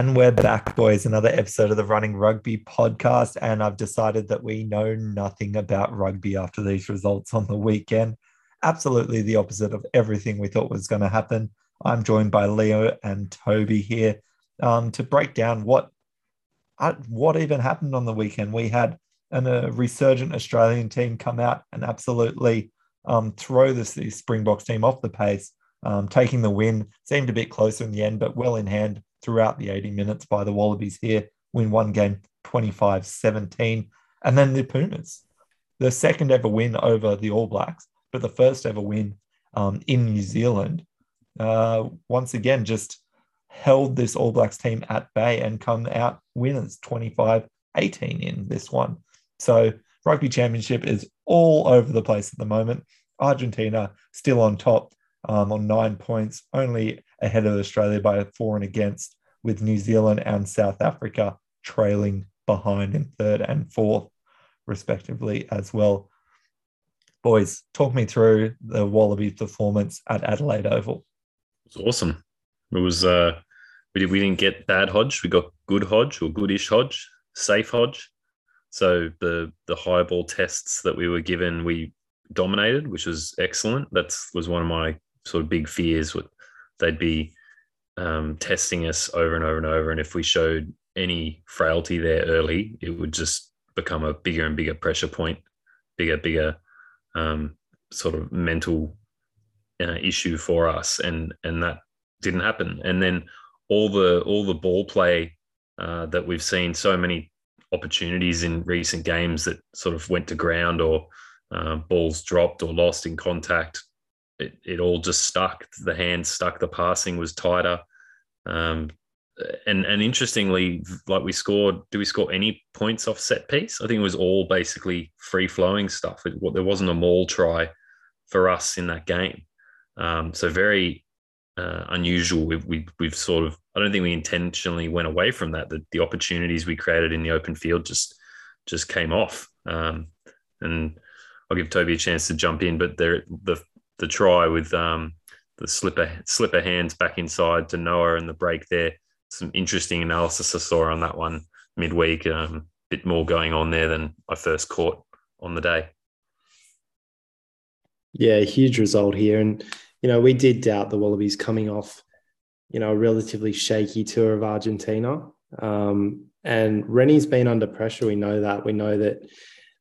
And we're back, boys. Another episode of the Running Rugby podcast. And I've decided that we know nothing about rugby after these results on the weekend. Absolutely the opposite of everything we thought was going to happen. I'm joined by Leo and Toby here um, to break down what what even happened on the weekend. We had an, a resurgent Australian team come out and absolutely um, throw this Springboks team off the pace, um, taking the win. Seemed a bit closer in the end, but well in hand throughout the 80 minutes by the Wallabies here, win one game 25 17. And then the Pumas, the second ever win over the All Blacks, but the first ever win um, in New Zealand. Uh, once again, just held this All Blacks team at bay and come out winners 25 18 in this one. So, Rugby Championship is all over the place at the moment. Argentina still on top um, on nine points, only ahead of Australia by four and against, with New Zealand and South Africa trailing behind in third and fourth, respectively, as well. Boys, talk me through the Wallabies performance at Adelaide Oval. It was awesome. It was uh we did we didn't get bad Hodge, we got good Hodge or goodish Hodge, safe Hodge. So the the high ball tests that we were given, we dominated, which was excellent. That was one of my sort of big fears. With they'd be um, testing us over and over and over, and if we showed any frailty there early, it would just become a bigger and bigger pressure point, bigger, bigger um, sort of mental uh, issue for us, and and that didn't happen. And then all the all the ball play uh, that we've seen, so many opportunities in recent games that sort of went to ground or uh, balls dropped or lost in contact. It, it all just stuck. The hands stuck. The passing was tighter. Um, and and interestingly, like we scored, do we score any points off set piece? I think it was all basically free flowing stuff. It, there wasn't a maul try for us in that game. Um, so very uh, unusual. We've, we, we've sort of, I don't think we intentionally went away from that. The, the opportunities we created in the open field just just came off. Um, and I'll give Toby a chance to jump in, but there the the try with um, the slipper slipper hands back inside to Noah and the break there. Some interesting analysis I saw on that one midweek. Um, bit more going on there than I first caught on the day. Yeah, huge result here. And, you know, we did doubt the Wallabies coming off, you know, a relatively shaky tour of Argentina. Um, and Rennie's been under pressure. We know that. We know that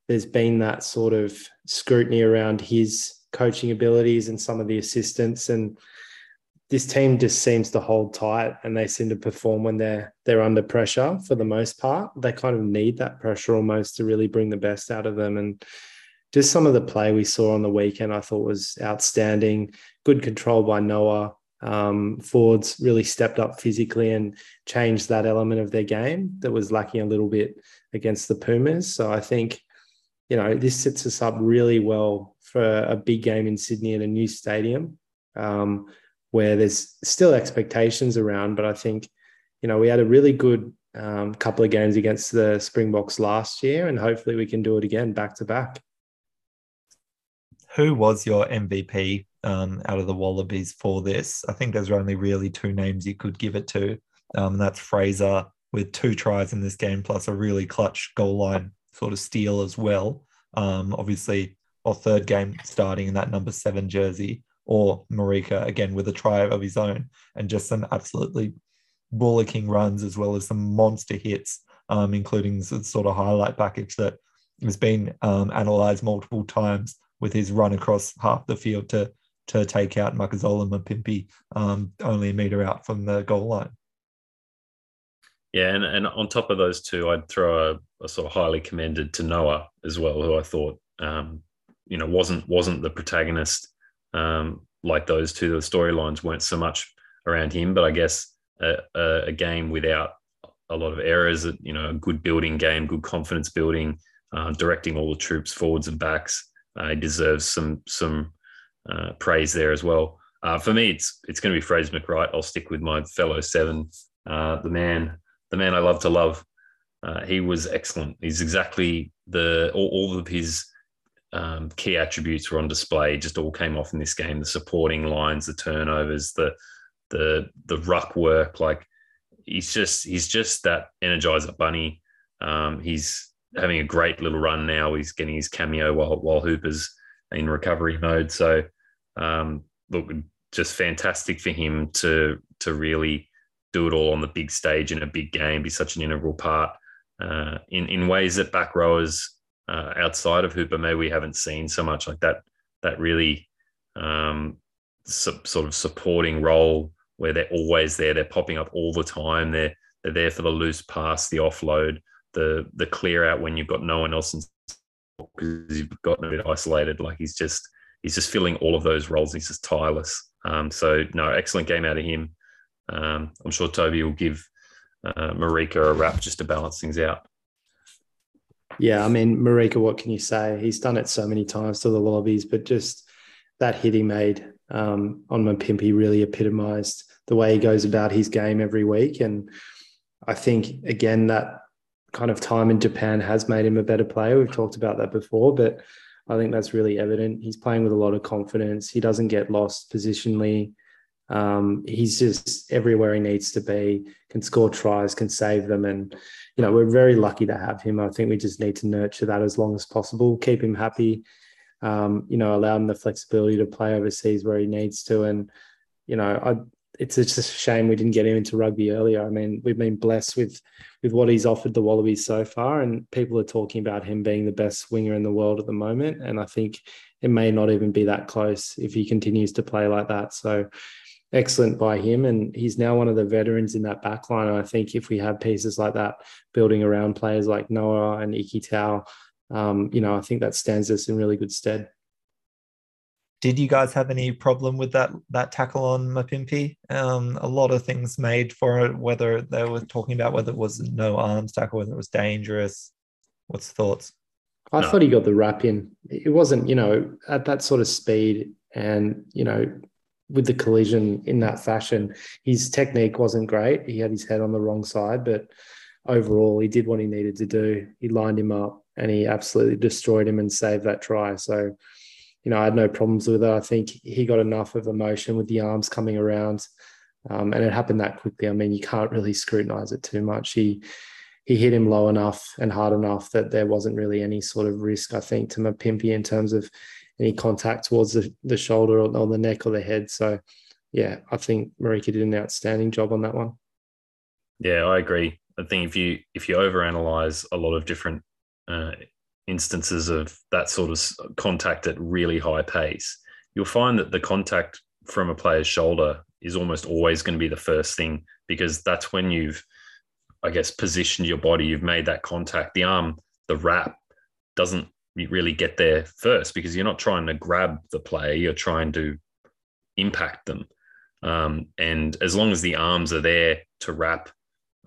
there's been that sort of scrutiny around his coaching abilities and some of the assistants. And this team just seems to hold tight and they seem to perform when they're they're under pressure for the most part. They kind of need that pressure almost to really bring the best out of them. And just some of the play we saw on the weekend, I thought was outstanding. Good control by Noah. Um, Fords really stepped up physically and changed that element of their game that was lacking a little bit against the Pumas. So I think, you know, this sets us up really well for a big game in Sydney at a new stadium um, where there's still expectations around. But I think, you know, we had a really good um, couple of games against the Springboks last year, and hopefully we can do it again back to back who was your MVP um, out of the Wallabies for this? I think there's only really two names you could give it to. Um, and that's Fraser with two tries in this game, plus a really clutch goal line sort of steal as well. Um, obviously, our third game starting in that number seven jersey, or Marika again with a try of his own, and just some absolutely bullocking runs as well as some monster hits, um, including the sort of highlight package that has been um, analyzed multiple times with his run across half the field to to take out Makazole Mapimpi um, only a meter out from the goal line. Yeah, and, and on top of those two, I'd throw a, a sort of highly commended to Noah as well, who I thought um, you know wasn't wasn't the protagonist um, like those two. The storylines weren't so much around him, but I guess a, a, a, game without a lot of errors, you know, a good building game, good confidence building, uh, directing all the troops forwards and backs. Uh, he deserves some some uh, praise there as well. Uh, for me, it's it's going to be Fraser McReight. I'll stick with my fellow seven. Uh, the man, the man I love to love. Uh, he was excellent. He's exactly the all, all of his um, key attributes were on display. Just all came off in this game: the supporting lines, the turnovers, the the the ruck work. Like he's just he's just that energizer bunny. Um, he's having a great little run now. He's getting his cameo while while Hooper's in recovery mode. So um, look, just fantastic for him to to really do it all on the big stage in a big game, be such an integral part uh, in in ways that back rowers uh, outside of Hooper maybe we haven't seen so much like that. That really um, su- sort of supporting role where they're always there, they're popping up all the time. They're they're there for the loose pass, the offload, the the clear out when you've got no one else because you've gotten a bit isolated. Like he's just he's just filling all of those roles. He's just tireless. Um, so no, excellent game out of him. Um, I'm sure Toby will give uh, Marika a wrap just to balance things out. Yeah, I mean, Marika, what can you say? He's done it so many times to the Wallabies, but just that hit he made um, on Mapimpi really epitomised the way he goes about his game every week. And I think, again, that kind of time in Japan has made him a better player. We've talked about that before, but I think that's really evident. He's playing with a lot of confidence. He doesn't get lost positionally. Um, he's just everywhere he needs to be, can score tries, can save them. And, you know, we're very lucky to have him. I think we just need to nurture that as long as possible, keep him happy, um, you know, allow him the flexibility to play overseas where he needs to. And, you know, I, it's just a shame we didn't get him into rugby earlier. I mean, we've been blessed with with what he's offered the Wallabies so far, and people are talking about him being the best winger in the world at the moment. And I think it may not even be that close if he continues to play like that. So excellent by him, and he's now one of the veterans in that back line. And I think if we have pieces like that building around players like Noah and Ikitau, um, you know, I think that stands us in really good stead. Did you guys have any problem with that that tackle on Mapimpi? Um, a lot of things made for it, whether they were talking about whether it was no arms tackle, whether it was dangerous. What's the thoughts? I no. thought he got the wrap in. It wasn't, you know, at that sort of speed and, you know, with the collision in that fashion, his technique wasn't great. He had his head on the wrong side, but overall, he did what he needed to do. He lined him up and he absolutely destroyed him and saved that try. So, you know, I had no problems with it. I think he got enough of emotion with the arms coming around, um, and it happened that quickly. I mean, you can't really scrutinize it too much. He he hit him low enough and hard enough that there wasn't really any sort of risk, I think, to Mapimpi in terms of any contact towards the, the shoulder or, or the neck or the head. So, yeah, I think Marika did an outstanding job on that one. Yeah, I agree. I think if you if you overanalyze a lot of different uh, instances of that sort of contact at really high pace, you'll find that the contact from a player's shoulder is almost always going to be the first thing because that's when you've, I guess, positioned your body, you've made that contact. The arm, the wrap doesn't really get there first because you're not trying to grab the player, you're trying to impact them. Um, and as long as the arms are there to wrap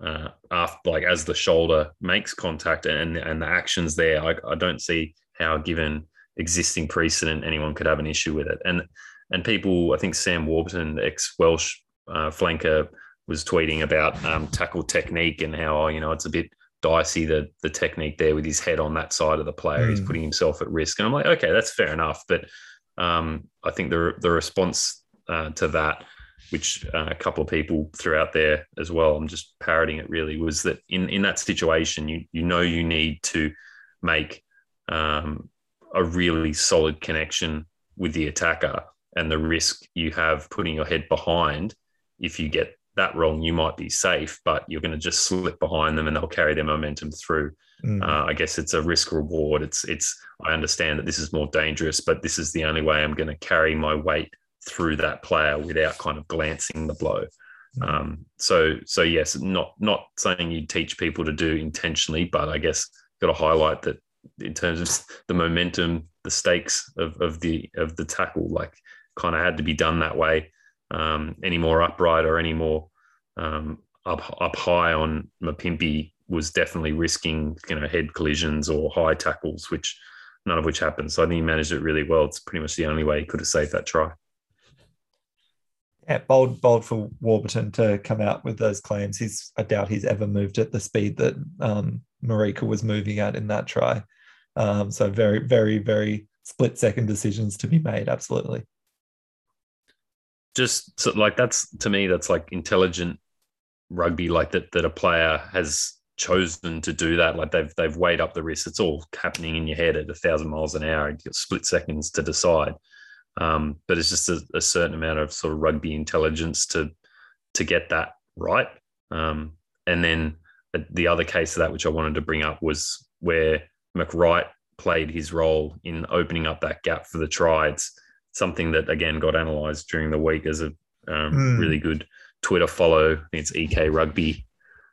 uh, after like as the shoulder makes contact and and the actions there, I, I don't see how given existing precedent anyone could have an issue with it. And and people, I think Sam Warburton, ex Welsh uh, flanker, was tweeting about um, tackle technique and how you know it's a bit dicey the the technique there with his head on that side of the player. Mm. He's putting himself at risk, and I'm like, okay, that's fair enough. But um, I think the the response uh, to that which uh, a couple of people threw out there as well. I'm just parroting it really was that in, in that situation, you, you know, you need to make um, a really solid connection with the attacker and the risk you have putting your head behind. If you get that wrong, you might be safe, but you're going to just slip behind them and they'll carry their momentum through. Mm. Uh, I guess it's a risk reward. It's, it's, I understand that this is more dangerous, but this is the only way I'm going to carry my weight through that player without kind of glancing the blow. Mm. Um, so so yes, not not saying you teach people to do intentionally, but I guess got to highlight that in terms of the momentum, the stakes of, of the of the tackle, like kind of had to be done that way. Um, any more upright or any more um, up up high on Mapimpi was definitely risking you know head collisions or high tackles, which none of which happened. So I think he managed it really well. It's pretty much the only way he could have saved that try. Yeah, bold, bold for Warburton to come out with those claims. He's, I doubt he's ever moved at the speed that um, Marika was moving at in that try. Um, so very, very, very split second decisions to be made. Absolutely. Just so, like that's to me, that's like intelligent rugby, like that that a player has chosen to do that. Like they've they've weighed up the risk It's all happening in your head at a thousand miles an hour. You've got split seconds to decide. Um, but it's just a, a, certain amount of sort of rugby intelligence to to get that right. Um, and then the other case of that, which I wanted to bring up, was where McReight played his role in opening up that gap for the try. Something that again got analysed during the week as a um, mm. really good Twitter follow. I think it's EK Rugby,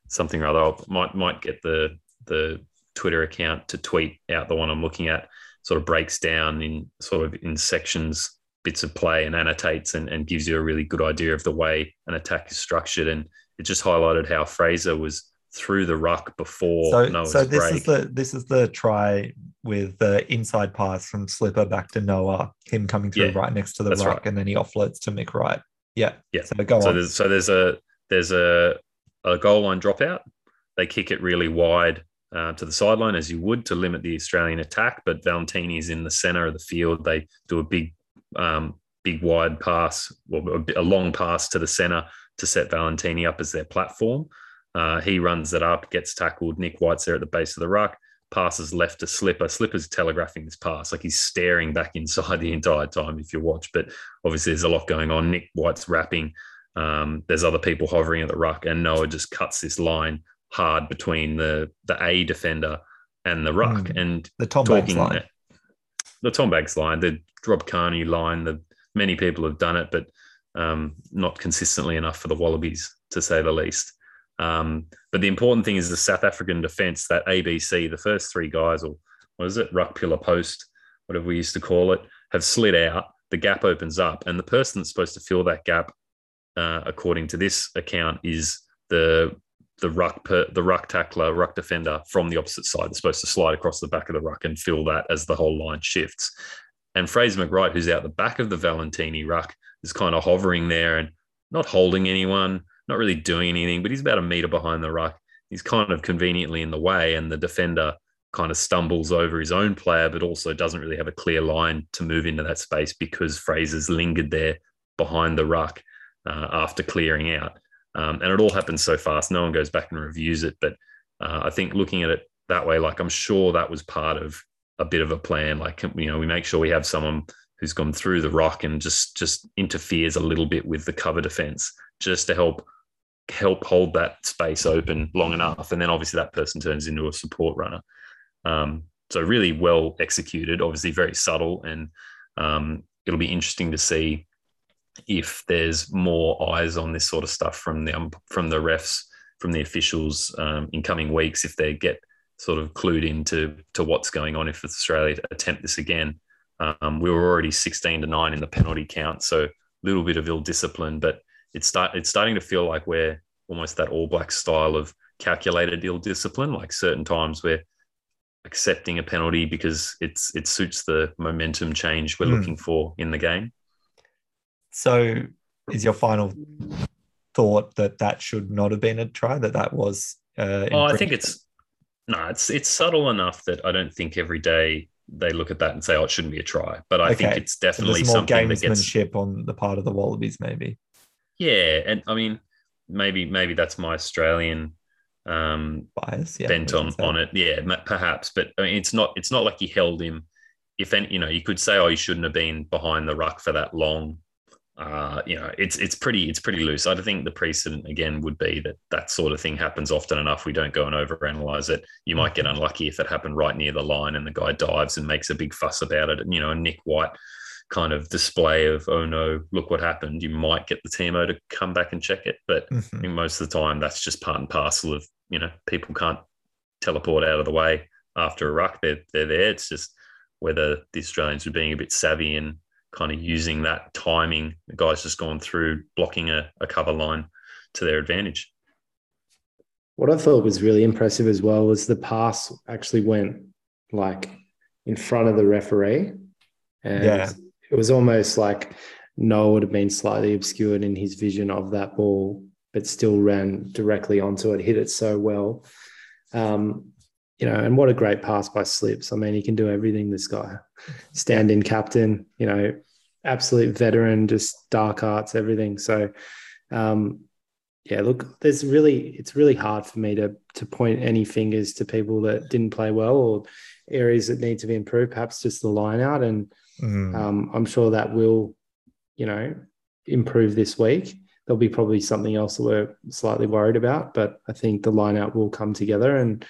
something or other. I might might get the the Twitter account to tweet out the one I'm looking at. Sort of breaks down in sort of in sections bits of play and annotates and, and gives you a really good idea of the way an attack is structured. And it just highlighted how Fraser was through the ruck before so, Noah's so this break. is the this is the try with the inside pass from Slipper back to Noah, him coming through yeah, right next to the ruck, right. and then he offloads to McReight. Yeah. Yeah. So go so on. There's, so there's a there's a a goal line dropout. They kick it really wide uh, to the sideline as you would to limit the Australian attack, but Valetini is in the center of the field. They do a big um, big wide pass or a long pass to the center to set Valetini up as their platform. Uh, he runs it up, gets tackled. Nick White's there at the base of the ruck, passes left to Slipper. Slipper's telegraphing this pass, like he's staring back inside the entire time if you watch. But obviously, there's a lot going on. Nick White's rapping. Um, there's other people hovering at the ruck, and Noah just cuts this line hard between the the A defender and the ruck. Mm, and the Tom talking, line. The Tom Baggs line, the Rob Kearney line, the many people have done it, but um, not consistently enough for the Wallabies, to say the least. Um, but the important thing is the South African defence, that ABC, the first three guys, or what is it, ruck pillar post, whatever we used to call it, have slid out. The gap opens up, and the person that's supposed to fill that gap, uh, according to this account, is the the ruck per, the ruck tackler, ruck defender from the opposite side. They're supposed to slide across the back of the ruck and fill that as the whole line shifts. And Fraser McReight, who's out the back of the Valetini ruck, is kind of hovering there and not holding anyone, not really doing anything, but he's about a meter behind the ruck. He's kind of conveniently in the way, and the defender kind of stumbles over his own player, but also doesn't really have a clear line to move into that space because Fraser's lingered there behind the ruck uh, after clearing out. Um, and it all happens so fast. No one goes back and reviews it. But uh, I think looking at it that way, like I'm sure that was part of a bit of a plan. Like you know, we make sure we have someone who's gone through the rock and just just interferes a little bit with the cover defense, just to help help hold that space open long enough. And then obviously that person turns into a support runner. Um, so really well executed, obviously very subtle, and um, it'll be interesting to see if there's more eyes on this sort of stuff from the um, from the refs, from the officials um, in coming weeks, if they get sort of clued into to what's going on if Australia attempt this again. Um, we were already 16 to 9 in the penalty count, so a little bit of ill discipline, but it's start it's starting to feel like we're almost that all black style of calculated ill discipline. Like certain times we're accepting a penalty because it's it suits the momentum change we're mm. looking for in the game. So, is your final thought that that should not have been a try? That that was? Uh, oh, I think it's no, it's it's subtle enough that I don't think every day they look at that and say, "Oh, it shouldn't be a try." But I okay. think it's definitely so more something that gets on the part of the Wallabies, maybe. Yeah, and I mean, maybe maybe that's my Australian um, bias yeah, bent on on it. Yeah, perhaps, but I mean, it's not it's not like he held him. If any, you know, you could say, "Oh, he shouldn't have been behind the ruck for that long." uh, you know, it's it's pretty it's pretty loose. I think the precedent again would be that that sort of thing happens often enough. We don't go and overanalyze it. You might get unlucky if it happened right near the line and the guy dives and makes a big fuss about it. And you know, Nick White kind of display of oh no, look what happened. You might get the TMO to come back and check it, but mm-hmm. most of the time that's just part and parcel of you know people can't teleport out of the way after a ruck. They're they're there. It's just whether the Australians were being a bit savvy and kind of using that timing. The guy's just gone through blocking a, a cover line to their advantage. What I thought was really impressive as well was the pass actually went like in front of the referee. And Yeah. It was almost like Noel would have been slightly obscured in his vision of that ball, but still ran directly onto it, hit it so well. Um, you know, and what a great pass by Slips. I mean, he can do everything, this guy. Stand in captain, you know, absolute veteran, just dark arts, everything. So, um, yeah, look, there's really, it's really hard for me to to point any fingers to people that didn't play well or areas that need to be improved. Perhaps just the line out, and Mm. um, I'm sure that will, you know, improve this week. There'll be probably something else that we're slightly worried about, but I think the line out will come together. And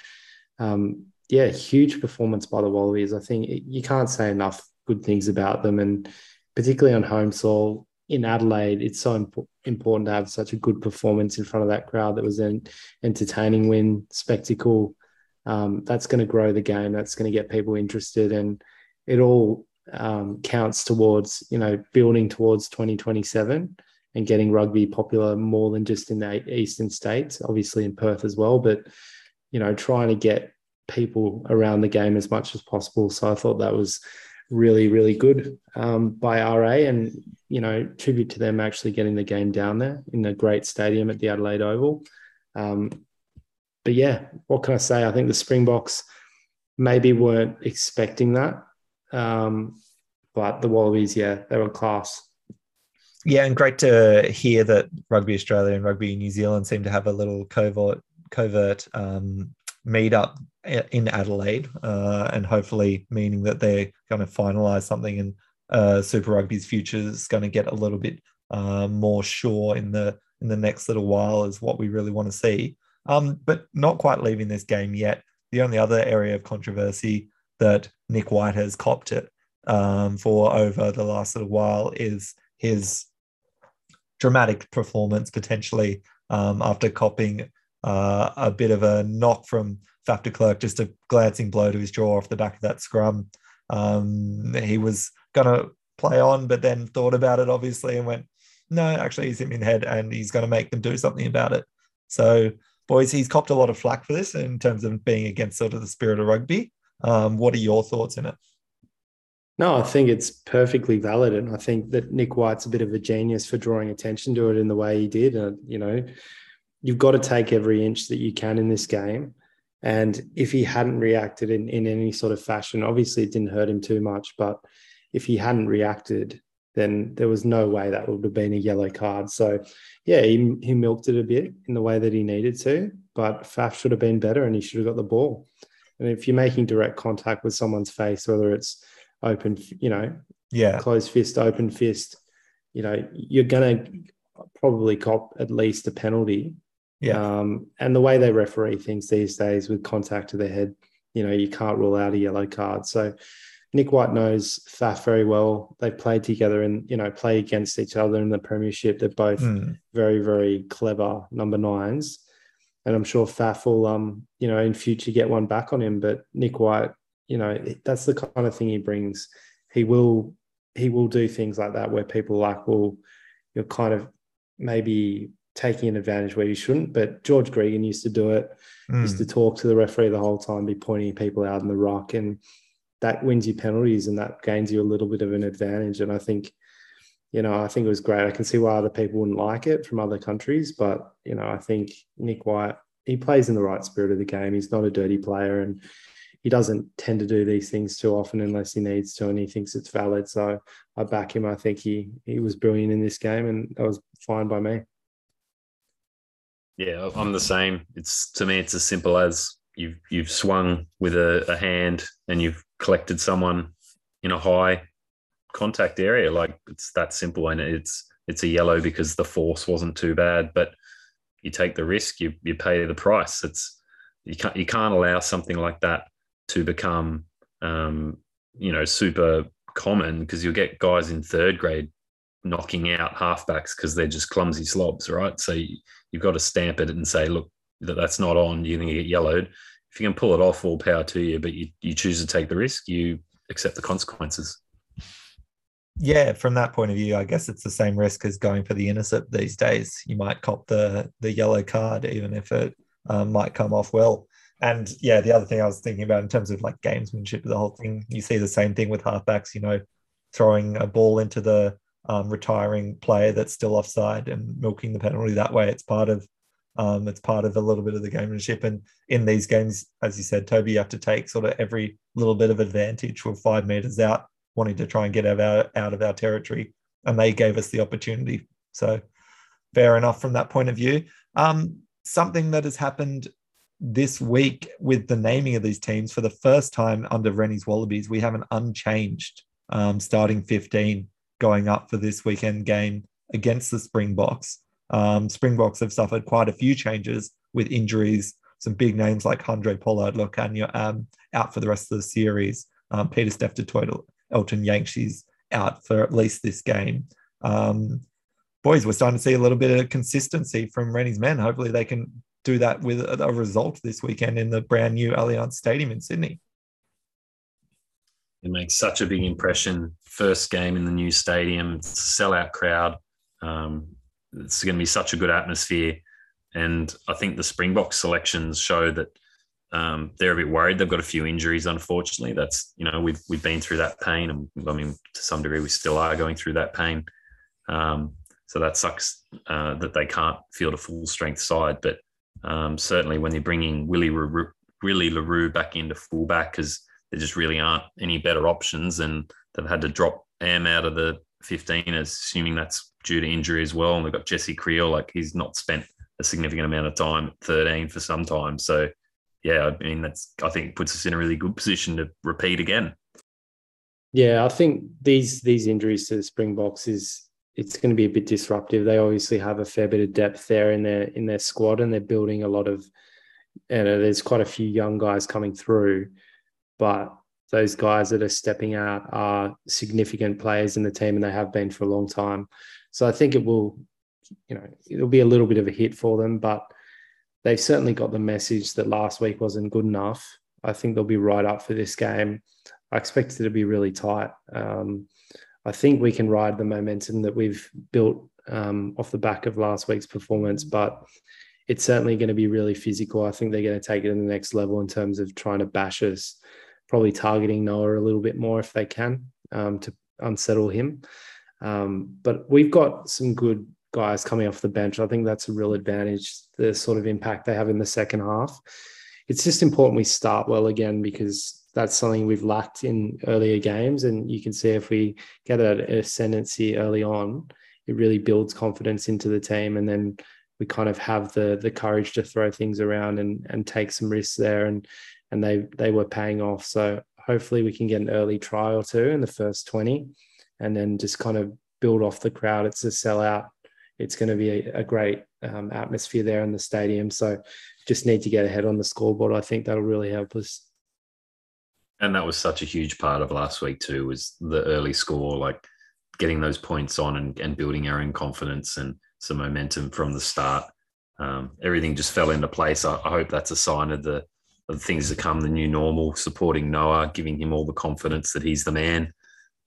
um, yeah, huge performance by the Wallabies. I think you can't say enough good things about them, and particularly on home soil in Adelaide, it's so imp- important to have such a good performance in front of that crowd that was an entertaining win, spectacle. Um, that's going to grow the game. That's going to get people interested, and it all um, counts towards you know building towards 2027 and getting rugby popular more than just in the eastern states, obviously in Perth as well, but you know trying to get people around the game as much as possible. So I thought that was really really good um, by RA, and you know tribute to them actually getting the game down there in a great stadium at the Adelaide Oval. Um, but yeah, what can I say? I think the Springboks maybe weren't expecting that. Um, but the Wallabies, yeah, they were class. Yeah, and great to hear that Rugby Australia and Rugby New Zealand seem to have a little covert covert um, meetup in Adelaide, uh, and hopefully meaning that they're going to finalise something, and uh, Super Rugby's future is going to get a little bit uh, more sure in the in the next little while is what we really want to see. Um, but not quite leaving this game yet. The only other area of controversy that Nick White has copped it um, for over the last little while is his dramatic performance potentially um, after copping uh, a bit of a knock from Faf de Klerk, just a glancing blow to his jaw off the back of that scrum. Um, he was going to play on, but then thought about it obviously and went, no, actually, he's hit me in the head and he's going to make them do something about it. So, boys, he's copped a lot of flack for this in terms of being against sort of the spirit of rugby. Um, what are your thoughts in it? No, I think it's perfectly valid, and I think that Nick White's a bit of a genius for drawing attention to it in the way he did. And you know, you've got to take every inch that you can in this game. And if he hadn't reacted in, in any sort of fashion, obviously it didn't hurt him too much. But if he hadn't reacted, then there was no way that would have been a yellow card. So, yeah, he, he milked it a bit in the way that he needed to. But Faf should have been better, and he should have got the ball. And if you're making direct contact with someone's face, whether it's open, you know, Yeah, closed fist, open fist, you know, you're going to probably cop at least a penalty. yeah, Um, and the way they referee things these days with contact to the head, you know, you can't rule out a yellow card. So Nick White knows Faf very well. They played together and, you know, play against each other in the premiership. They're both Mm, very, very clever number nines. And I'm sure Faf will, um, you know, in future get one back on him. But Nick White, you know, that's the kind of thing he brings. He will, he will do things like that where people are like, well, you're kind of maybe taking an advantage where you shouldn't. But George Gregan used to do it. Used mm. to talk to the referee the whole time, be pointing people out in the rock, and that wins you penalties and that gains you a little bit of an advantage. And I think, you know, I think it was great. I can see why other people wouldn't like it from other countries, but you know, I think Nick White he plays in the right spirit of the game. He's not a dirty player, and he doesn't tend to do these things too often unless he needs to, and he thinks it's valid. So I back him. I think he he was brilliant in this game, and that was fine by me. Yeah, I'm the same. It's to me, it's as simple as you've you've swung with a, a hand and you've collected someone in a high contact area. Like it's that simple, and it's it's a yellow because the force wasn't too bad. But you take the risk, you you pay the price. It's you can't you can't allow something like that to become um, you know super common because you'll get guys in third grade knocking out halfbacks because they're just clumsy slobs, right? So you, you've got to stamp it and say, look, that that's not on. You're going to get yellowed. If you can pull it off, all power to you. But you, you choose to take the risk, you accept the consequences. Yeah, from that point of view, I guess it's the same risk as going for the intercept these days. You might cop the the yellow card, even if it um, might come off well. And yeah, the other thing I was thinking about in terms of like gamesmanship, the whole thing, you see the same thing with halfbacks, you know, throwing a ball into the um, retiring player that's still offside and milking the penalty that way. It's part of um, it's part of a little bit of the gamemanship. And in these games, as you said, Toby, you have to take sort of every little bit of advantage. We're five meters out, wanting to try and get out of our, out of our territory, and they gave us the opportunity. So fair enough from that point of view. Um, something that has happened this week with the naming of these teams for the first time under Rennie's Wallabies, we have an unchanged um, starting 15 going up for this weekend game against the Springboks. Um, Springboks have suffered quite a few changes with injuries. Some big names like Andre Pollard Lukhanyo um, out for the rest of the series. Um, Pieter-Steph Elton Jantjies out for at least this game. Um, boys, we're starting to see a little bit of consistency from Rennie's men. Hopefully, they can do that with a result this weekend in the brand new Allianz Stadium in Sydney. It makes such a big impression. First game in the new stadium, sellout crowd. Um, it's going to be such a good atmosphere. And I think the Springbok selections show that um, they're a bit worried. They've got a few injuries, unfortunately. That's you know we've we've been through that pain, and I mean to some degree we still are going through that pain. Um, so that sucks uh, that they can't field a full strength side. But um, certainly when they're bringing Willie Willie le Roux back into fullback, because there just really aren't any better options, and they've had to drop Am out of the 15, assuming that's due to injury as well. And we've got Jesse Kriel, like he's not spent a significant amount of time at 13 for some time. So, yeah, I mean, that's, I think, puts us in a really good position to repeat again. Yeah, I think these these injuries to the Springboks is it's going to be a bit disruptive. They obviously have a fair bit of depth there in their in their squad, and they're building a lot of. You know, there's quite a few young guys coming through, but those guys that are stepping out are significant players in the team and they have been for a long time. So I think it will, you know, it'll be a little bit of a hit for them, but they've certainly got the message that last week wasn't good enough. I think they'll be right up for this game. I expect it to be really tight. Um, I think we can ride the momentum that we've built um, off the back of last week's performance, but it's certainly going to be really physical. I think they're going to take it to the next level in terms of trying to bash us probably targeting Noah a little bit more if they can um, to unsettle him. Um, but we've got some good guys coming off the bench. I think that's a real advantage, the sort of impact they have in the second half. It's just important we start well again because that's something we've lacked in earlier games. And you can see if we get that ascendancy early on, it really builds confidence into the team. And then we kind of have the the courage to throw things around and and take some risks there and and they they were paying off. So hopefully we can get an early try or two in the first 20 and then just kind of build off the crowd. It's a sellout. It's going to be a, a great um, atmosphere there in the stadium. So just need to get ahead on the scoreboard. I think that'll really help us. And that was such a huge part of last week too, was the early score, like getting those points on and, and building our own confidence and some momentum from the start. Um, everything just fell into place. I, I hope that's a sign of the of things to come, the new normal, supporting Noah, giving him all the confidence that he's the man.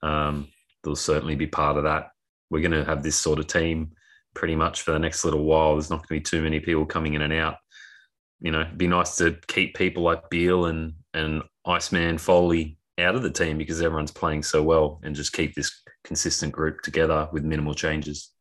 Um, there'll certainly be part of that. We're going to have this sort of team pretty much for the next little while. There's not going to be too many people coming in and out. You know, it'd be nice to keep people like Beale and and Iceman Foley out of the team because everyone's playing so well, and just keep this consistent group together with minimal changes.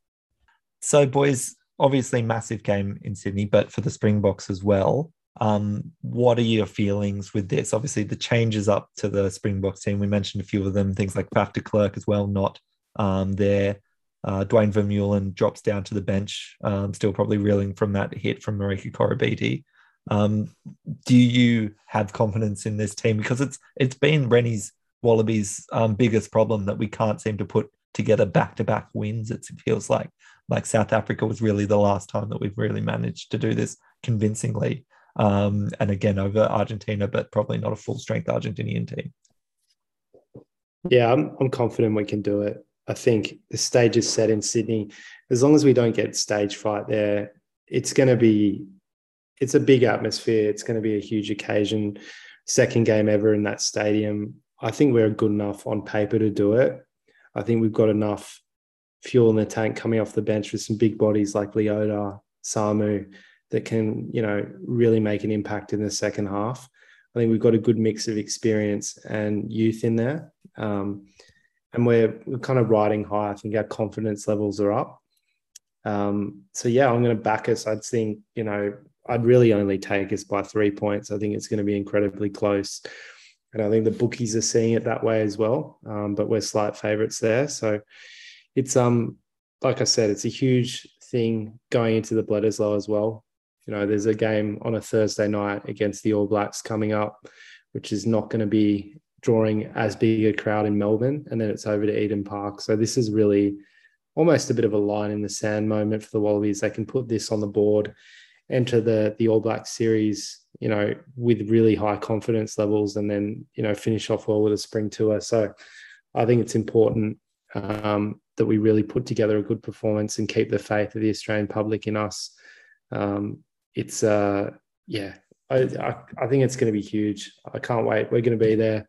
So, boys, obviously massive game in Sydney, but for the Springboks as well. Um, what are your feelings with this? Obviously, the changes up to the Springboks team, we mentioned a few of them, things like Faf de Klerk as well, not um, there. Uh, Duane Vermeulen drops down to the bench, um, still probably reeling from that hit from Marika Koroibete. Um, do you have confidence in this team? Because it's it's been Rennie's Wallabies' um, biggest problem that we can't seem to put together back to back wins. It feels like like South Africa was really the last time that we've really managed to do this convincingly um, and again over Argentina, but probably not a full strength Argentinian team. Yeah, I'm, I'm confident we can do it. I think the stage is set in Sydney. As long as we don't get stage fright there, it's going to be, it's a big atmosphere. It's going to be a huge occasion. Second game ever in that stadium. I think we're good enough on paper to do it. I think we've got enough fuel in the tank coming off the bench with some big bodies like Leota, Samu, that can, you know, really make an impact in the second half. I think we've got a good mix of experience and youth in there. Um, and we're, we're kind of riding high. I think our confidence levels are up. Um, so yeah, I'm going to back us. I'd think, you know, I'd really only take us by three points. I think it's going to be incredibly close. And I think the bookies are seeing it that way as well. Um, but we're slight favorites there. So it's um like I said, it's a huge thing going into the Bledisloe as well. You know, there's a game on a Thursday night against the All Blacks coming up, which is not going to be drawing as big a crowd in Melbourne, and then it's over to Eden Park. So this is really almost a bit of a line in the sand moment for the Wallabies. They can put this on the board, enter the the All Black series, you know, with really high confidence levels, and then you know finish off well with a spring tour. So I think it's important um, that we really put together a good performance and keep the faith of the Australian public in us. Um, it's uh, yeah, I, I, I think it's going to be huge. I can't wait. We're going to be there,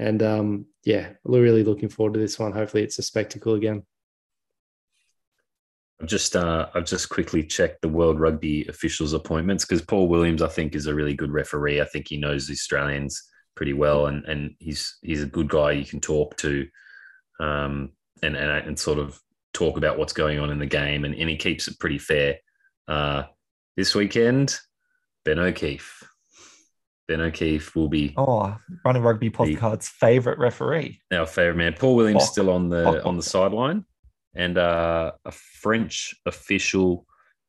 and um, yeah, we're really looking forward to this one. Hopefully, it's a spectacle again. I've just uh, I've just quickly checked the World Rugby officials appointments because Paul Williams I think is a really good referee. I think he knows the Australians pretty well, and and he's he's a good guy you can talk to, um, and and and sort of talk about what's going on in the game, and, and he keeps it pretty fair. Uh, this weekend, Ben O'Keefe. Ben O'Keefe will be oh running rugby podcast's favorite referee. Our favorite man, Paul Williams, still on the on the sideline and uh, a French official,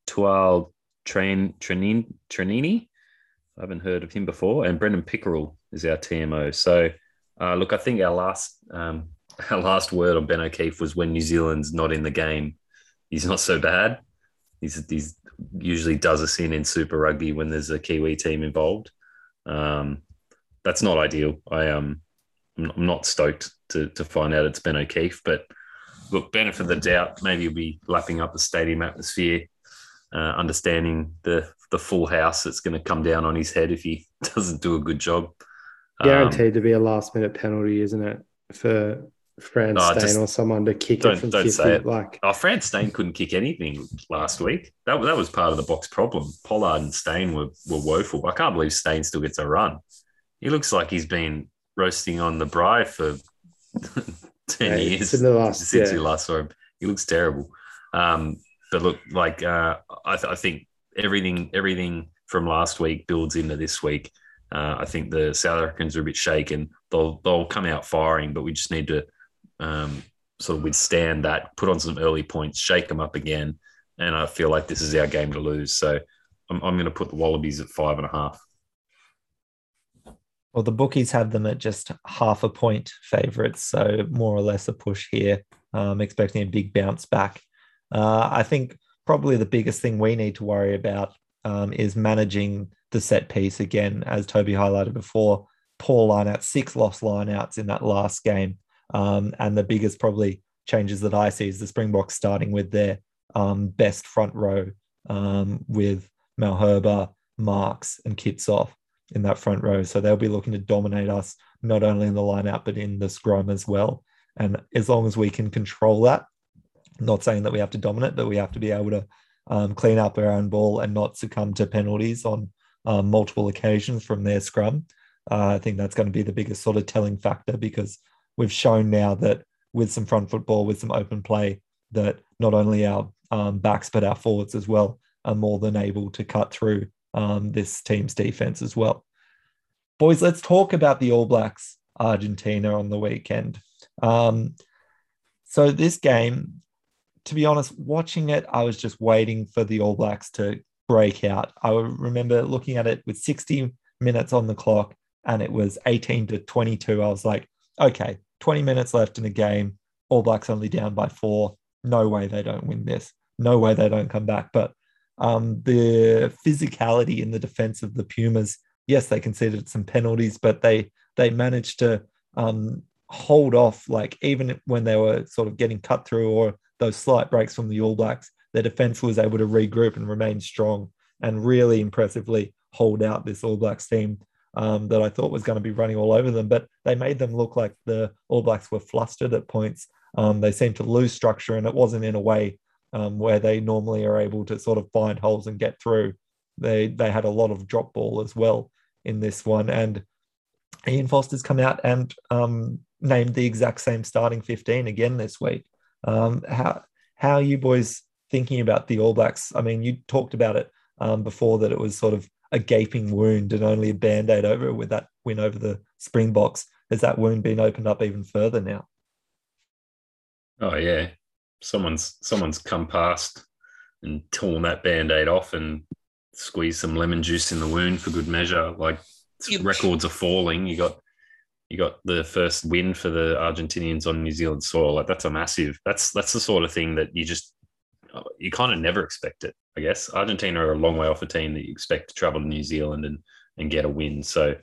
Tual Train. Trenini. I haven't heard of him before. And Brendon Pickerill is our TMO. So, uh, look, I think our last um, our last word on Ben O'Keefe was when New Zealand's not in the game, he's not so bad. He's, he's usually does us in in Super Rugby when there's a Kiwi team involved. Um, that's not ideal. I um, I'm not stoked to to find out it's Ben O'Keefe, but look, benefit of the doubt, maybe he'll be lapping up the stadium atmosphere, uh, understanding the the full house that's going to come down on his head if he doesn't do a good job. Guaranteed um, to be a last minute penalty, isn't it, for Frans no, Steyn or someone to kick it from don't 50, say it. Like, oh, Frans Steyn couldn't kick anything last week. That that was part of the Boks problem. Pollard and Steyn were were woeful. I can't believe Steyn still gets a run. He looks like he's been roasting on the braai for 10 years since, last, since yeah. we last saw him. He looks terrible. Um, but look, like uh, I, th- I, think everything everything from last week builds into this week. Uh, I think the South Africans are a bit shaken. They'll they'll come out firing, but we just need to um, sort of withstand that, put on some early points, shake them up again, and I feel like this is our game to lose. So I'm, I'm going to put the Wallabies at five and a half. Well, the bookies have them at just half a point favourites, so more or less a push here. Um, expecting a big bounce back. Uh, I think probably the biggest thing we need to worry about um, is managing the set piece again, as Toby highlighted before. Poor lineout, six lost lineouts in that last game, um, and the biggest probably changes that I see is the Springboks starting with their um, best front row um, with Malherbe, Marx, and Kitshoff in that front row. So they'll be looking to dominate us not only in the lineup but in the scrum as well. And as long as we can control that, not saying that we have to dominate, but we have to be able to um, clean up our own ball and not succumb to penalties on um, multiple occasions from their scrum. Uh, I think that's going to be the biggest sort of telling factor because we've shown now that with some front football, with some open play, that not only our um, backs but our forwards as well are more than able to cut through um, this team's defense as well. Boys, let's talk about the All Blacks Argentina on the weekend. Um, so, this game, to be honest, watching it, I was just waiting for the All Blacks to break out. I remember looking at it with 60 minutes on the clock and it was 18 to 22. I was like, okay, 20 minutes left in the game. All Blacks only down by four. No way they don't win this. No way they don't come back. But um, the physicality in the defense of the Pumas. Yes, they conceded some penalties, but they they managed to um, hold off. Like even when they were sort of getting cut through or those slight breaks from the All Blacks, their defense was able to regroup and remain strong and really impressively hold out this All Blacks team um, that I thought was going to be running all over them. But they made them look like the All Blacks were flustered at points. Um, they seemed to lose structure, and it wasn't in a way um, where they normally are able to sort of find holes and get through. They they had a lot of drop ball as well in this one, and Ian Foster's come out and um, named the exact same starting 15 again this week. Um, how how are you boys thinking about the All Blacks? I mean, you talked about it um, before that it was sort of a gaping wound and only a band aid over it with that win over the Springboks. Has that wound been opened up even further now? Oh yeah, someone's someone's come past and torn that band aid off and squeezed some lemon juice in the wound for good measure. Like records are falling. You got you got the first win for the Argentinians on New Zealand soil. Like that's a massive. That's that's the sort of thing that you just you kind of never expect it. I guess Argentina are a long way off a team that you expect to travel to New Zealand and and get a win. So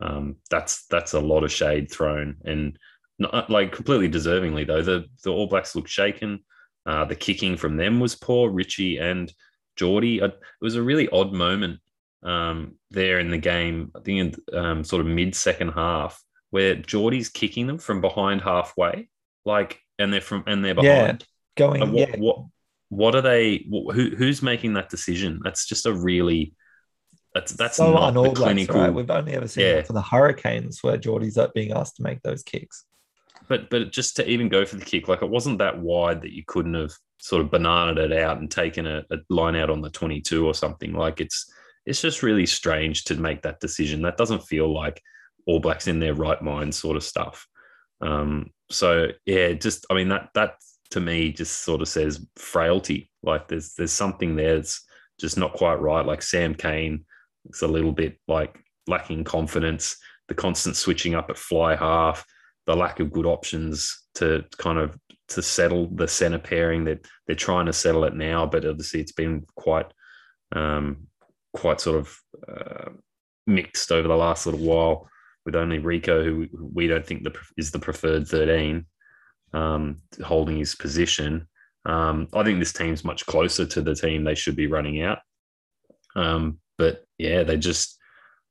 um, that's that's a lot of shade thrown, and not, like completely deservingly though. The the All Blacks looked shaken. Uh, the kicking from them was poor. Richie and Jordie. Uh, it was a really odd moment um, there in the game. I think in um, sort of mid second half where Jordie's kicking them from behind halfway, like, and they're from and they're behind. Yeah, going. What, yeah. what what are they? Who who's making that decision? That's just a really that's that's so not the clinical. right? We've only ever seen Yeah. that for the Hurricanes where Jordie's up being asked to make those kicks. But but just to even go for the kick, like it wasn't that wide that you couldn't have sort of bananaed it out and taken a, a line out on the 22 or something. Like it's it's just really strange to make that decision. That doesn't feel like All Blacks in their right mind sort of stuff. Um, so yeah, just I mean that that to me just sort of says frailty. Like there's there's something there that's just not quite right. Like Sam Cane, it's a little bit like lacking confidence. The constant switching up at fly half, the lack of good options to kind of to settle the center pairing. That they're, trying to settle it now, but obviously it's been quite um, quite sort of uh, mixed over the last little while. With only Rieko, who we don't think the, is the preferred thirteen, um, holding his position. Um, I think this team's much closer to the team they should be running out. Um, but yeah, they just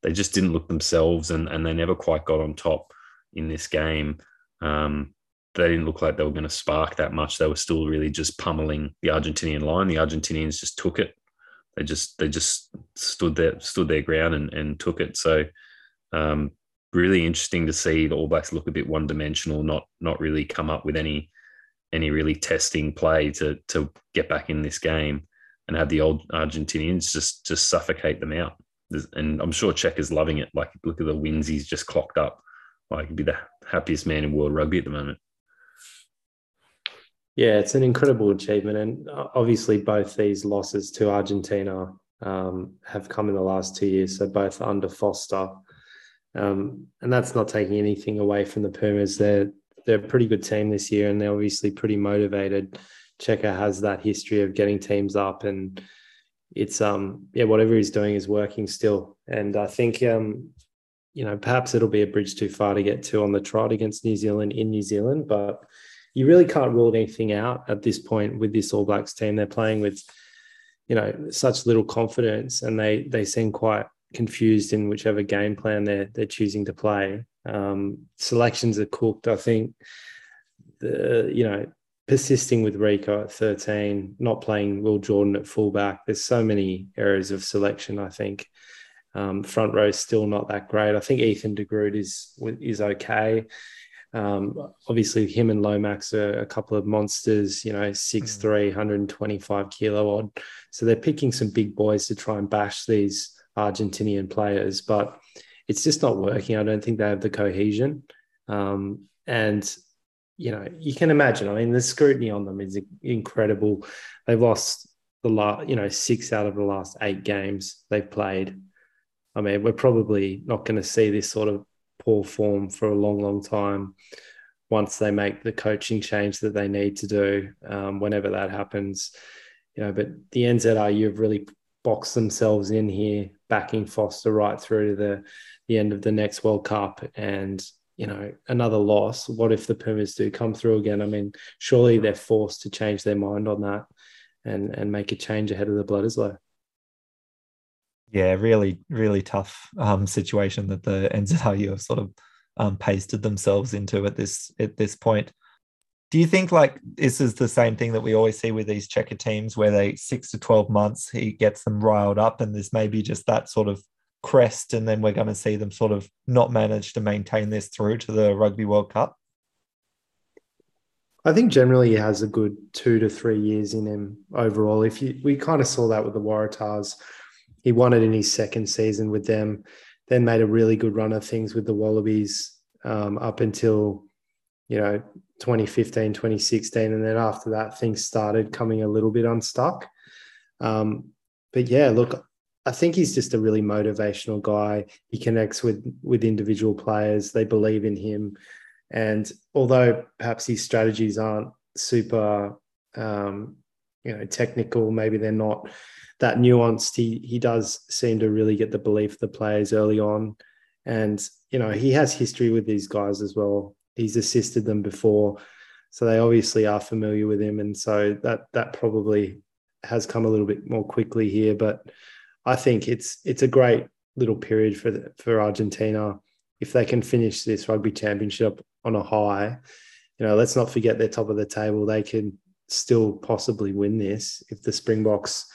they just didn't look themselves, and and they never quite got on top in this game. Um, they didn't look like they were going to spark that much. They were still really just pummeling the Argentinian line. The Argentinians just took it. They just they just stood there stood their ground and, and took it. So um, really interesting to see the All Blacks look a bit one dimensional, not not really come up with any any really testing play to to get back in this game and have the old Argentinians just just suffocate them out. And I'm sure Check is loving it. Like look at the wins he's just clocked up. Like he'd be the happiest man in world rugby at the moment. Yeah, it's an incredible achievement, and obviously both these losses to Argentina um, have come in the last two years. So both under Foster, um, and that's not taking anything away from the Pumas. They're they're a pretty good team this year, and they're obviously pretty motivated. Cheika has that history of getting teams up, and it's um yeah whatever he's doing is working still. And I think um you know perhaps it'll be a bridge too far to get two on the trot against New Zealand in New Zealand, but you really can't rule anything out at this point with this All Blacks team. They're playing with, you know, such little confidence, and they they seem quite confused in whichever game plan they're they're choosing to play. Um, selections are cooked. I think the you know persisting with Rieko at 13, not playing Will Jordan at fullback. There's so many areas of selection. I think um, front row is still not that great. I think Ethan de Groot is is okay. Um, obviously, him and Lomax are a couple of monsters, you know, 6'3, 125 kilo odd. So they're picking some big boys to try and bash these Argentinian players, but it's just not working. I don't think they have the cohesion. Um, and, you know, you can imagine, I mean, the scrutiny on them is incredible. They've lost the last, you know, six out of the last eight games they've played. I mean, we're probably not going to see this sort of poor form for a long, long time once they make the coaching change that they need to do, um, whenever that happens. You know, but the NZRU have really boxed themselves in here, backing Foster right through to the, the end of the next World Cup. And, you know, another loss. What if the Pumas do come through again? I mean, surely they're forced to change their mind on that and, and make a change ahead of the Bledisloe. Yeah, really, really tough um, situation that the NZRU have sort of um, pasted themselves into at this at this point. Do you think like this is the same thing that we always see with these Cheika teams where they six to 12 months, he gets them riled up and this may be just that sort of crest and then we're going to see them sort of not manage to maintain this through to the Rugby World Cup? I think generally he has a good two to three years in him overall. If you, we kind of saw that with the Waratahs, he won it in his second season with them, then made a really good run of things with the Wallabies um, up until you know 2015, 2016, and then after that things started coming a little bit unstuck. Um, but yeah, look, I think he's just a really motivational guy. He connects with with individual players. They believe in him. And although perhaps his strategies aren't super, um, you know, technical, maybe they're not that nuanced. He he does seem to really get the belief of the players early on, and you know he has history with these guys as well. He's assisted them before, so they obviously are familiar with him, and so that that probably has come a little bit more quickly here. But I think it's it's a great little period for the, for Argentina if they can finish this rugby championship on a high, you know, let's not forget they're top of the table. They can still possibly win this if the Springboks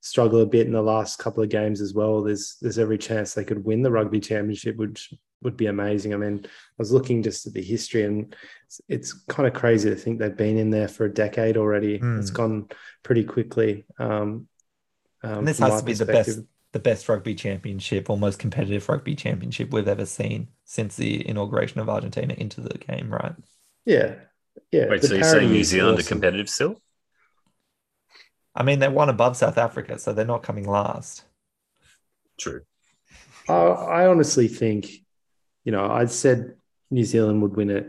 struggle a bit in the last couple of games as well. There's there's every chance they could win the rugby championship, which would be amazing. I mean, I was looking just at the history, and it's, it's kind of crazy to think they've been in there for a decade already. Mm. It's gone pretty quickly. Um, um, and this has to be the best the best rugby championship or most competitive rugby championship we've ever seen since the inauguration of Argentina into the game, right? Yeah. Yeah. Wait, so you're saying New Zealand awesome. are competitive still? I mean, they won above South Africa, so they're not coming last. True. I, I honestly think, you know, I'd said New Zealand would win it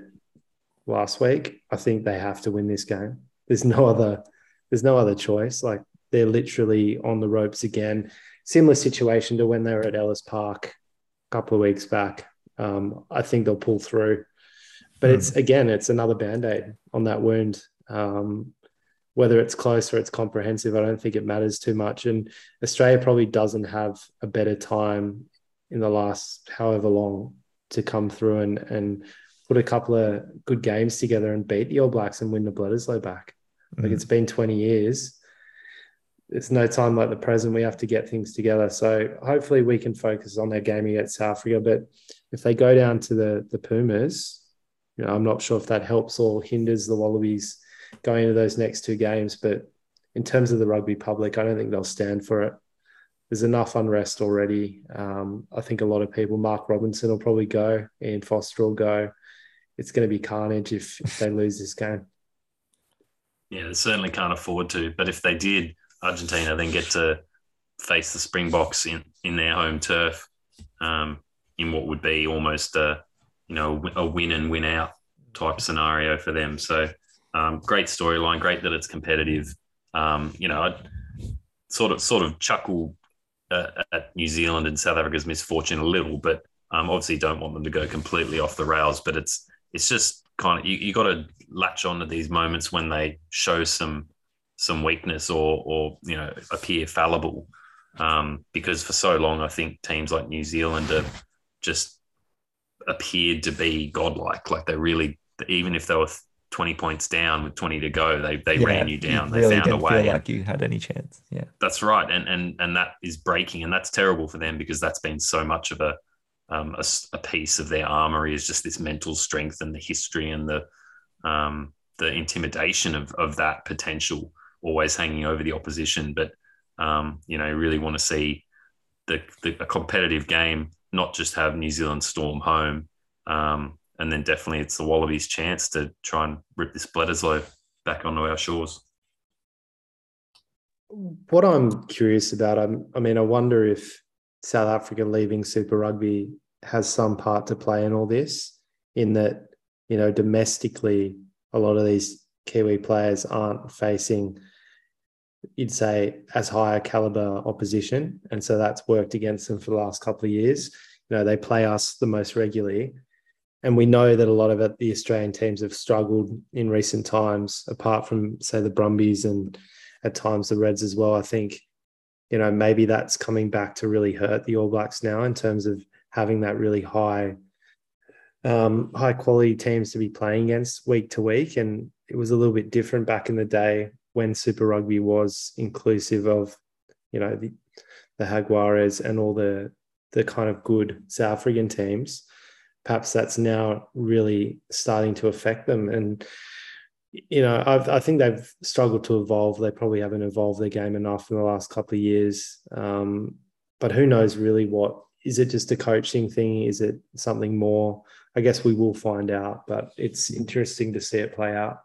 last week. I think they have to win this game. There's no other. There's no other choice. Like they're literally on the ropes again similar situation to when they were at Ellis Park a couple of weeks back. Um, I think they'll pull through, but mm. it's again, it's another band aid on that wound. Um, whether it's close or it's comprehensive, I don't think it matters too much. And Australia probably doesn't have a better time in the last however long to come through and and put a couple of good games together and beat the All Blacks and win the Bledisloe back. Like mm. it's been 20 years it's no time like the present. We have to get things together. So hopefully we can focus on their game against South Africa. But if they go down to the the Pumas, you know, I'm not sure if that helps or hinders the Wallabies going into those next two games. But in terms of the rugby public, I don't think they'll stand for it. There's enough unrest already. Um, I think a lot of people, Mark Robinson will probably go, Ian Foster will go. It's going to be carnage if, if they lose this game. Yeah, they certainly can't afford to. But if they did, Argentina then get to face the Springboks in, in their home turf um, in what would be almost a you know a win and win out type scenario for them. So um, great storyline, great that it's competitive. Um, you know, I sort of sort of chuckle uh, at New Zealand and South Africa's misfortune a little, but um, obviously don't want them to go completely off the rails. But it's it's just kind of you, you got to latch on to these moments when they show some some weakness or or you know appear fallible um, because for so long I think teams like New Zealand have just appeared to be godlike like they really even if they were 20 points down with 20 to go they they yeah, ran you down you they really found a way like you had any chance yeah that's right and and and that is breaking and that's terrible for them because that's been so much of a um, a, a, piece of their armory is just this mental strength and the history and the um, the intimidation of, of that potential always hanging over the opposition. But um, you know, really want to see the, the, a competitive game, not just have New Zealand storm home. And then definitely it's the Wallabies' chance to try and rip this Bledisloe back onto our shores. What I'm curious about, I'm, I mean, I wonder if South Africa leaving Super Rugby has some part to play in all this, in that, you know, domestically, a lot of these Kiwi players aren't facing you'd say as higher caliber opposition and so that's worked against them for the last couple of years you know they play us the most regularly and we know that a lot of it, the Australian teams have struggled in recent times apart from say the Brumbies and at times the Reds as well I think you know maybe that's coming back to really hurt the All Blacks now in terms of having that really high um, high quality teams to be playing against week to week. And it was a little bit different back in the day when Super Rugby was inclusive of, you know, the, the Jaguares and all the the kind of good South African teams. Perhaps that's now really starting to affect them. And you know, I've, i think they've struggled to evolve. They probably haven't evolved their game enough in the last couple of years. Um, but who knows really what is it just a coaching thing? Is it something more? I guess we will find out, but it's interesting to see it play out.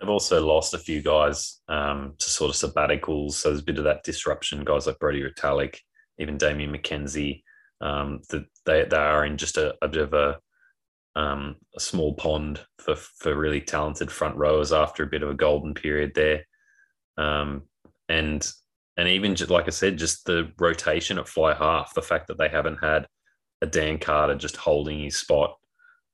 They've also lost a few guys um, to sort of sabbaticals. So there's a bit of that disruption. Guys like Brodie Retallick, even Damian McKenzie, um, the, they, they are in just a, a bit of a, um, a small pond for, for really talented front rowers after a bit of a golden period there. Um, and and even like I said, just the rotation at fly half, the fact that they haven't had a Dan Carter just holding his spot,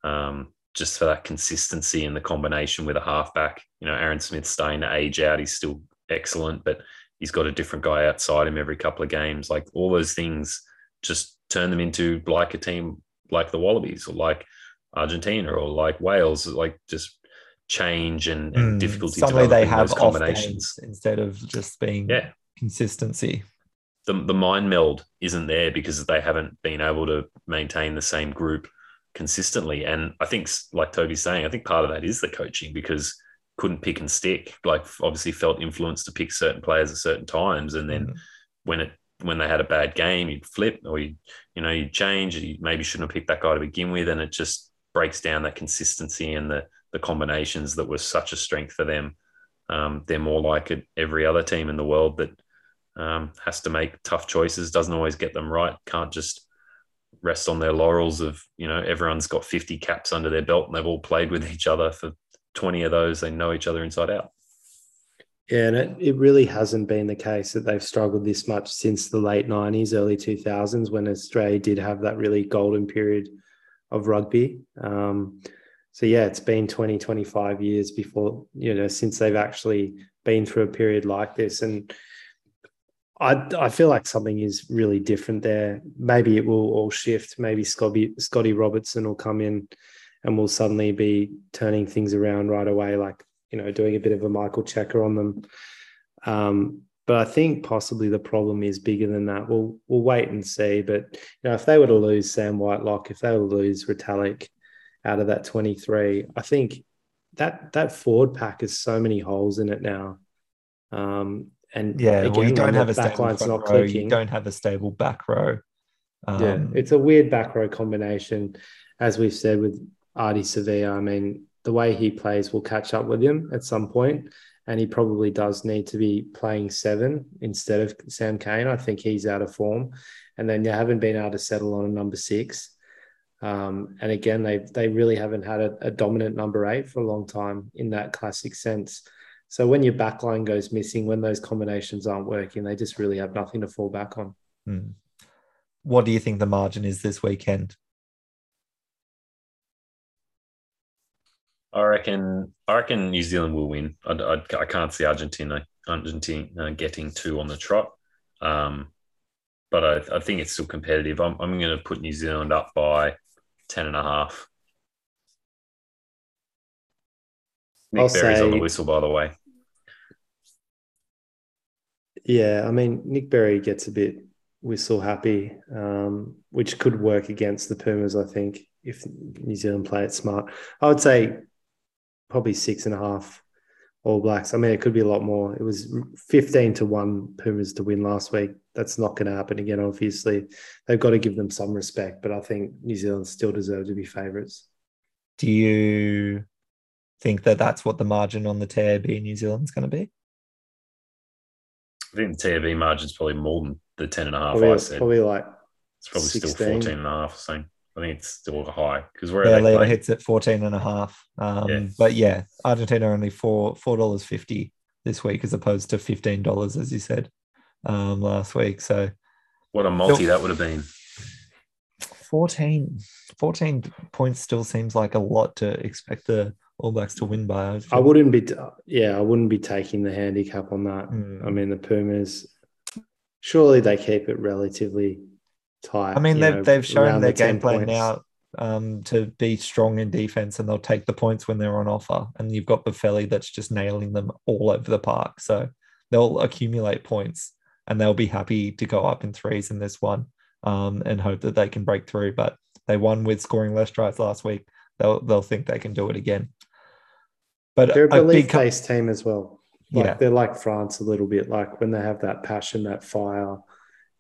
um, just for that consistency and the combination with a halfback. You know, Aaron Smith's staying to age out. He's still excellent, but he's got a different guy outside him every couple of games. Like all those things just turn them into like a team like the Wallabies or like Argentina or like Wales, like just change and, and mm, difficulty. Suddenly they have combinations instead of just being yeah consistency. The, the mind meld isn't there because they haven't been able to maintain the same group consistently. And I think, like Toby's saying, I think part of that is the coaching because couldn't pick and stick. Like obviously felt influenced to pick certain players at certain times, and then mm. when it when they had a bad game, you'd flip or you you know you'd change. You maybe shouldn't have picked that guy to begin with, and it just breaks down that consistency and the the combinations that were such a strength for them. Um, they're more like every other team in the world that um, has to make tough choices, doesn't always get them right, can't just rest on their laurels of, you know, everyone's got 50 caps under their belt and they've all played with each other for 20 of those. They know each other inside out. Yeah, and it, it really hasn't been the case that they've struggled this much since the late 90s, early 2000s, when Australia did have that really golden period of rugby. Um, so, yeah, it's been 20, 25 years before, you know, since they've actually been through a period like this. And I, I feel like something is really different there. Maybe it will all shift. Maybe Scotty, Scotty Robertson will come in and we'll suddenly be turning things around right away, like, you know, doing a bit of a Michael Cheika on them. Um, but I think possibly the problem is bigger than that. We'll we'll wait and see. But you know, if they were to lose Sam Whitelock, if they were to lose Retallick out of that 23, I think that that forward pack has so many holes in it now. Um, and yeah, again, well, you don't have a stable not row, clicking. You don't have a stable back row. Um, yeah, it's a weird back row combination, as we've said with Ardie Savea. I mean, the way he plays will catch up with him at some point, and he probably does need to be playing seven instead of Sam Cane. I think he's out of form, and then you haven't been able to settle on a number six. Um, and again, they they really haven't had a, a dominant number eight for a long time in that classic sense. So when your backline goes missing, when those combinations aren't working, they just really have nothing to fall back on. Hmm. What do you think the margin is this weekend? I reckon. I reckon New Zealand will win. I, I, I can't see Argentina Argentina getting two on the trot, um, but I, I, think it's still competitive. I'm, I'm going to put New Zealand up by ten and a half. Nick I'll Berry's say, on the whistle, by the way. Yeah, I mean Nic Berry gets a bit whistle happy, um, which could work against the Pumas. I think if New Zealand play it smart, I would say probably six and a half All Blacks. I mean, it could be a lot more. It was fifteen to one Pumas to win last week. That's not going to happen again. Obviously, they've got to give them some respect, but I think New Zealand still deserve to be favourites. Do you think that that's what the margin on the TAB in New Zealand is going to be? I think the TAB margin is probably more than the 10 and a half probably, I said. Probably like it's probably 16. still 14 and a half. So I think it's still high because where yeah, Leo hits at 14 and a half. Um, yeah. But yeah, Argentina only four four dollars fifty this week as opposed to fifteen dollars as you said um, last week. So what a multi that would have been. 14, 14 points still seems like a lot to expect the all Blacks to win by. I, I wouldn't be, yeah, I wouldn't be taking the handicap on that. Mm. I mean, the Pumas, surely they keep it relatively tight. I mean, they've, know, they've shown their the game plan points. now um, to be strong in defense and they'll take the points when they're on offer. And you've got Boffelli that's just nailing them all over the park. So they'll accumulate points and they'll be happy to go up in threes in this one um, and hope that they can break through. But they won with scoring less tries last week. They'll they'll think they can do it again. But they're a belief-based team as well. Like yeah, they're like France a little bit. Like when they have that passion, that fire,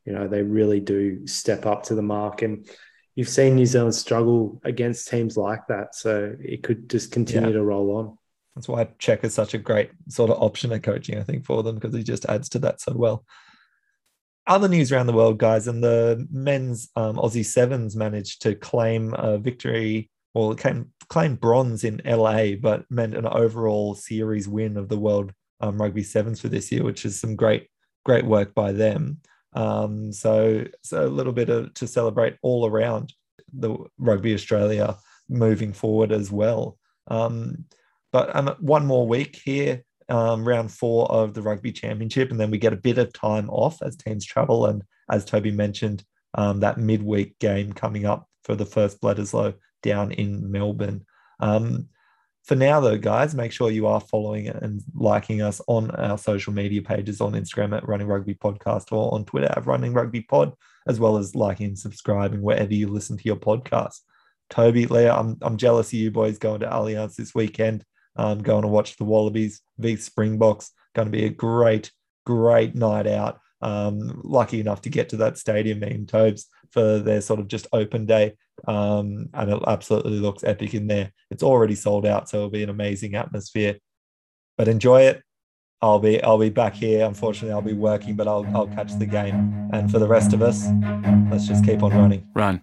you know, they really do step up to the mark. And you've seen New Zealand struggle against teams like that. So it could just continue yeah. to roll on. That's why Cheika is such a great sort of option at coaching, I think, for them because he just adds to that so well. Other news around the world, guys, and the men's um, Aussie Sevens managed to claim a victory, well, claim, claim bronze in LA, but meant an overall series win of the World um, Rugby Sevens for this year, which is some great, great work by them. Um, so, so a little bit of, to celebrate all around the Rugby Australia moving forward as well. Um, but um, one more week here, um, round four of the Rugby Championship, and then we get a bit of time off as teams travel. And as Toby mentioned, um, that midweek game coming up for the first Bledisloe down in Melbourne. Um, for now, though, guys, make sure you are following and liking us on our social media pages on Instagram at Running Rugby Podcast or on Twitter at Running Rugby Pod, as well as liking and subscribing wherever you listen to your podcast. Toby, Leah, I'm, I'm jealous of you boys going to Allianz this weekend. Um, going to watch the Wallabies v Springboks. Going to be a great, great night out. Um, lucky enough to get to that stadium, me and Tobes, for their sort of just open day um, and it absolutely looks epic in there. It's already sold out, so it'll be an amazing atmosphere. But enjoy it. I'll be I'll be back here. Unfortunately, I'll be working, but I'll I'll catch the game. And for the rest of us, let's just keep on running. Run.